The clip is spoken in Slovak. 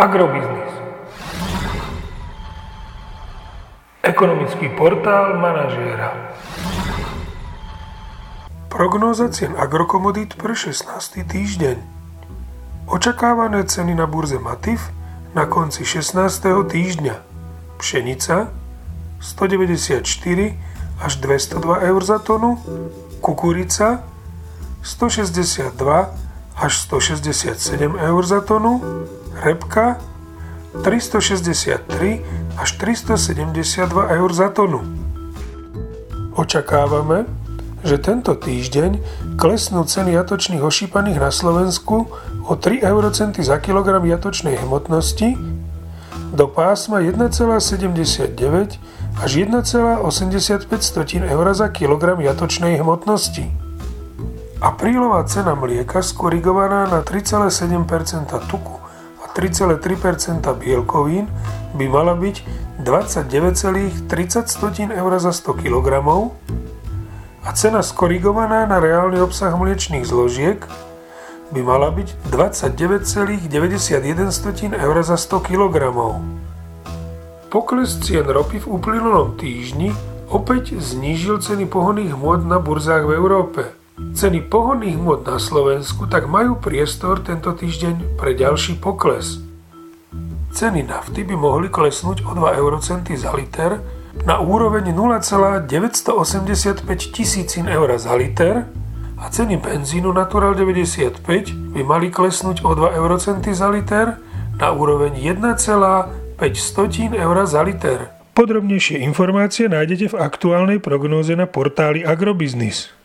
Agrobiznis. Ekonomický portál manažéra. Prognóza cien agrokomodít pre 16. týždeň. Očakávané ceny na burze Matif na konci 16. týždňa. Pšenica 194 až 202 eur za tonu, kukurica 162 až 167 eur za tonu, repka 363 až 372 eur za tonu. Očakávame, že tento týždeň klesnú ceny jatočných ošípaných na Slovensku o 3 eurocenty za kilogram jatočnej hmotnosti do pásma 1,79 až 1,85 eur za kilogram jatočnej hmotnosti. Aprílová cena mlieka skorigovaná na 3,7% tuku a 3,3 bielkovín by mala byť 29,30 eur za 100 kg a cena skorigovaná na reálny obsah mliečných zložiek by mala byť 29,91 eur za 100 kg. Pokles cien ropy v uplynulom týždni opäť znížil ceny pohonných hmôt na burzách v Európe. Ceny pohonných hmot na Slovensku tak majú priestor tento týždeň pre ďalší pokles. Ceny nafty by mohli klesnúť o 2 eurocenty za liter na úroveň 0,985 tisícin eur za liter a ceny benzínu Natural 95 by mali klesnúť o 2 eurocenty za liter na úroveň 1,5 eur za liter. Podrobnejšie informácie nájdete v aktuálnej prognóze na portáli Agrobiznis.